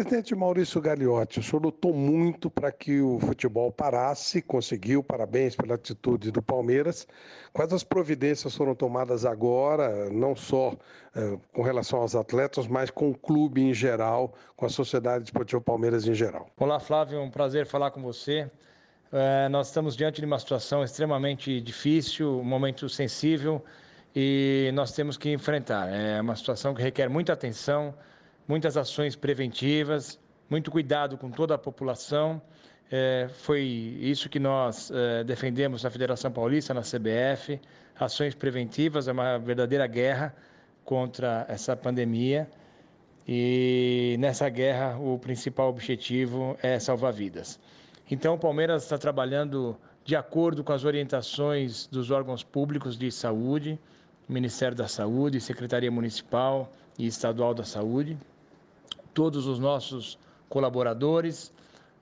Presidente Maurício Gagliotti, o senhor lutou muito para que o futebol parasse, conseguiu, parabéns pela atitude do Palmeiras. Quais as providências foram tomadas agora, não só eh, com relação aos atletas, mas com o clube em geral, com a Sociedade Esportiva Palmeiras em geral? Olá, Flávio, um prazer falar com você. É, nós estamos diante de uma situação extremamente difícil, um momento sensível e nós temos que enfrentar. É uma situação que requer muita atenção, muitas ações preventivas, muito cuidado com toda a população. É, foi isso que nós é, defendemos na Federação Paulista, na CBF. Ações preventivas, é uma verdadeira guerra contra essa pandemia. E nessa guerra, o principal objetivo é salvar vidas. Então, o Palmeiras está trabalhando de acordo com as orientações dos órgãos públicos de saúde, Ministério da Saúde, Secretaria Municipal e Estadual da Saúde, todos os nossos colaboradores,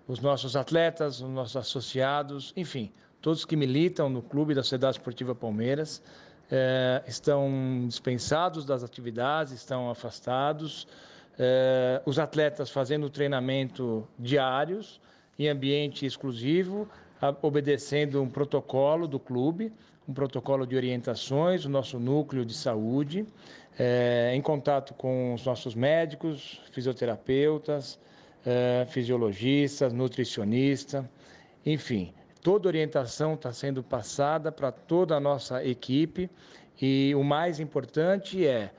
os nossos atletas, os nossos associados, enfim, todos que militam no clube da Sociedade Esportiva Palmeiras eh, estão dispensados das atividades, estão afastados. Eh, os atletas fazendo treinamento diários em ambiente exclusivo, obedecendo um protocolo do clube, um protocolo de orientações, o nosso núcleo de saúde, é, em contato com os nossos médicos, fisioterapeutas, é, fisiologistas, nutricionistas, enfim, toda orientação está sendo passada para toda a nossa equipe e o mais importante é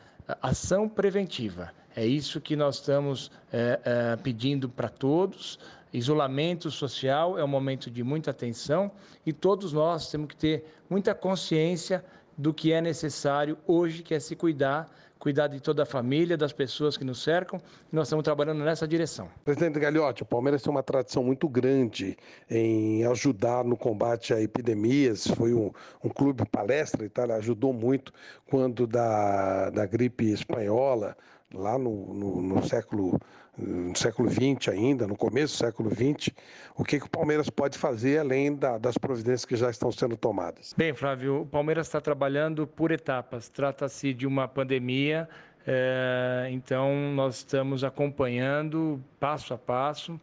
ação preventiva. É isso que nós estamos é, pedindo para todos. Isolamento social é um momento de muita atenção e todos nós temos que ter muita consciência do que é necessário hoje, que é se cuidar, cuidar de toda a família, das pessoas que nos cercam, nós estamos trabalhando nessa direção. Presidente Gagliotti, o Palmeiras tem uma tradição muito grande em ajudar no combate a epidemias, foi um, um clube palestra e tal, ajudou muito quando da, da gripe espanhola, lá no, no, no, século no século XX ainda, no começo do século XX, o que, que o Palmeiras pode fazer além da, das providências que já estão sendo tomadas? Bem, Flávio, o Palmeiras está trabalhando por etapas. Trata-se de uma pandemia, é, então nós estamos acompanhando passo a passo.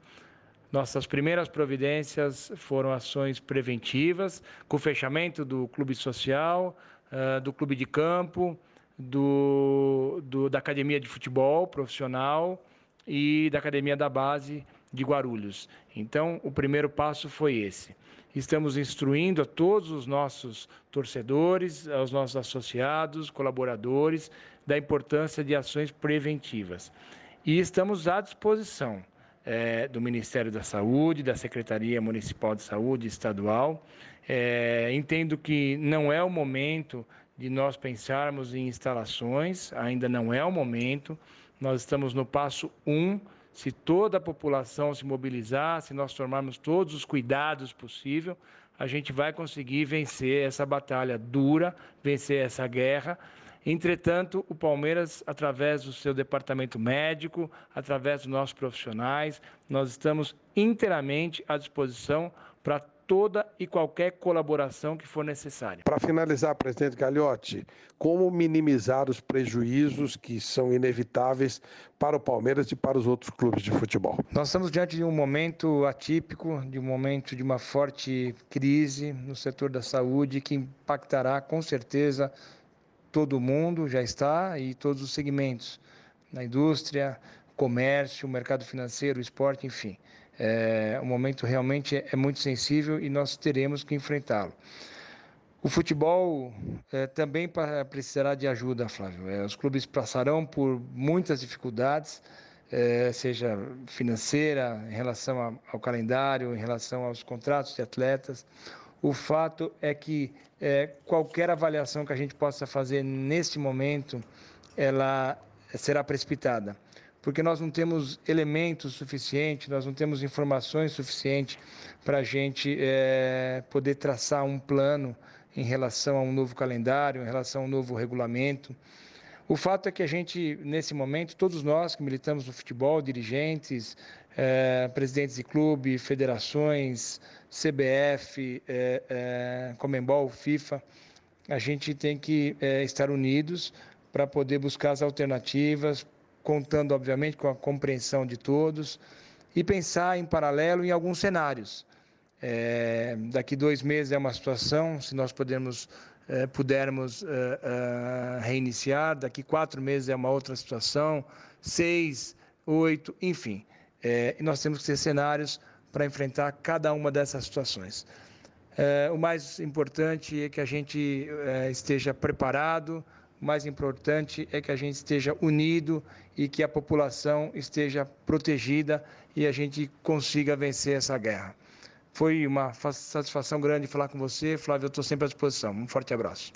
Nossas primeiras providências foram ações preventivas, com o fechamento do clube social, uh, do clube de campo, do, do, da academia de futebol profissional e da academia da base de Guarulhos. Então, o primeiro passo foi esse. Estamos instruindo a todos os nossos torcedores, aos nossos associados, colaboradores, da importância de ações preventivas. E estamos à disposição é, do Ministério da Saúde, da Secretaria Municipal de Saúde Estadual. É, entendo que não é o momento de nós pensarmos em instalações, ainda não é o momento. Nós estamos no passo 1. Um, se toda a população se mobilizar, se nós tomarmos todos os cuidados possíveis, a gente vai conseguir vencer essa batalha dura, vencer essa guerra. Entretanto, o Palmeiras, através do seu departamento médico, através dos nossos profissionais, nós estamos inteiramente à disposição para toda e qualquer colaboração que for necessária. Para finalizar, presidente Gagliotti, como minimizar os prejuízos que são inevitáveis para o Palmeiras e para os outros clubes de futebol? Nós estamos diante de um momento atípico, de um momento de uma forte crise no setor da saúde que impactará com certeza todo mundo, já está, e todos os segmentos, na indústria, comércio, mercado financeiro, esporte, enfim. É, o momento realmente é, é muito sensível e nós teremos que enfrentá-lo. O futebol é, também precisará de ajuda, Flávio. É, os clubes passarão por muitas dificuldades, é, seja financeira, em relação a, ao calendário, em relação aos contratos de atletas. O fato é que é, qualquer avaliação que a gente possa fazer neste momento, ela será precipitada porque nós não temos elementos suficientes, nós não temos informações suficientes para a gente é, poder traçar um plano em relação a um novo calendário, em relação a um novo regulamento. O fato é que a gente, nesse momento, todos nós que militamos no futebol, dirigentes, é, presidentes de clube, federações, CBF, é, é, Comembol, FIFA, a gente tem que estar unidos para poder buscar as alternativas, contando, obviamente, com a compreensão de todos e pensar em paralelo em alguns cenários. É, daqui dois meses é uma situação, se nós podemos, é, pudermos é, é, reiniciar, daqui quatro meses é uma outra situação, seis, oito, enfim. É, e nós temos que ter cenários para enfrentar cada uma dessas situações. É, o mais importante é que a gente esteja preparado, o mais importante é que a gente esteja unido e que a população esteja protegida e a gente consiga vencer essa guerra. Foi uma satisfação grande falar com você. Flávio, eu estou sempre à disposição. Um forte abraço.